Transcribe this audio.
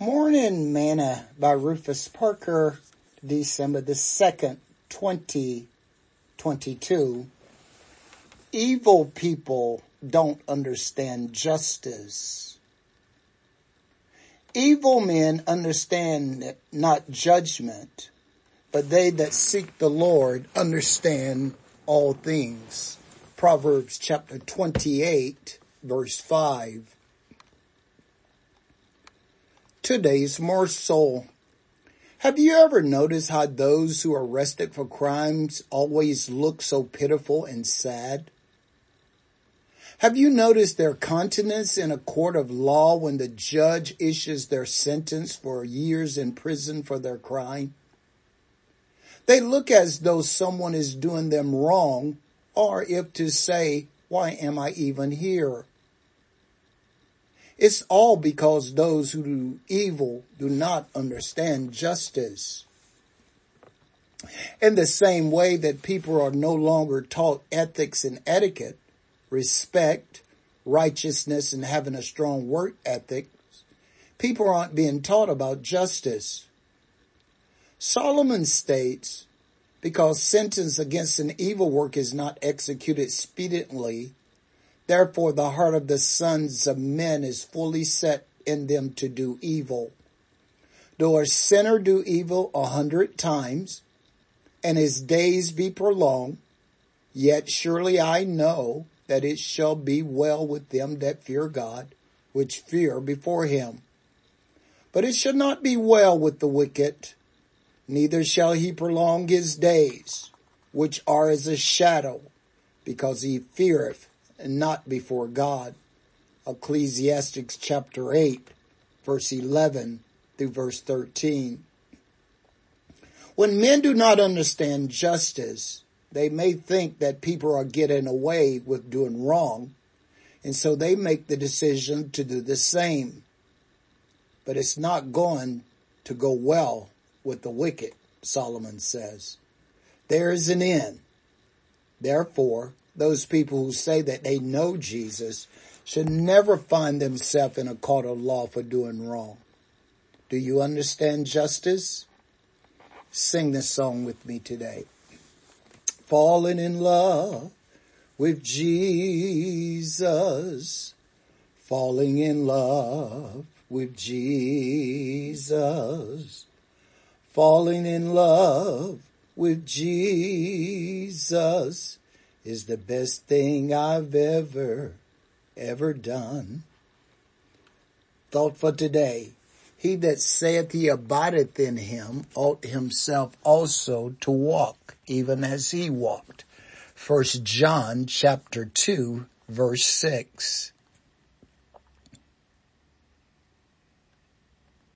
Morning Manna by Rufus Parker, December the 2nd, 2022. Evil people don't understand justice. Evil men understand not judgment, but they that seek the Lord understand all things. Proverbs chapter 28 verse 5 today's morsel. Have you ever noticed how those who are arrested for crimes always look so pitiful and sad? Have you noticed their countenance in a court of law when the judge issues their sentence for years in prison for their crime? They look as though someone is doing them wrong or if to say, why am I even here? It's all because those who do evil do not understand justice. In the same way that people are no longer taught ethics and etiquette, respect, righteousness, and having a strong work ethic, people aren't being taught about justice. Solomon states, because sentence against an evil work is not executed speedily, Therefore the heart of the sons of men is fully set in them to do evil. Though a sinner do evil a hundred times, and his days be prolonged, yet surely I know that it shall be well with them that fear God, which fear before him. But it shall not be well with the wicked, neither shall he prolong his days, which are as a shadow, because he feareth and not before God. Ecclesiastes chapter 8 verse 11 through verse 13. When men do not understand justice, they may think that people are getting away with doing wrong, and so they make the decision to do the same. But it's not going to go well with the wicked, Solomon says. There is an end. Therefore, those people who say that they know Jesus should never find themselves in a court of law for doing wrong. Do you understand justice? Sing this song with me today. Falling in love with Jesus. Falling in love with Jesus. Falling in love with Jesus is the best thing I've ever, ever done. Thought for today. He that saith he abideth in him ought himself also to walk, even as he walked. First John chapter 2 verse 6.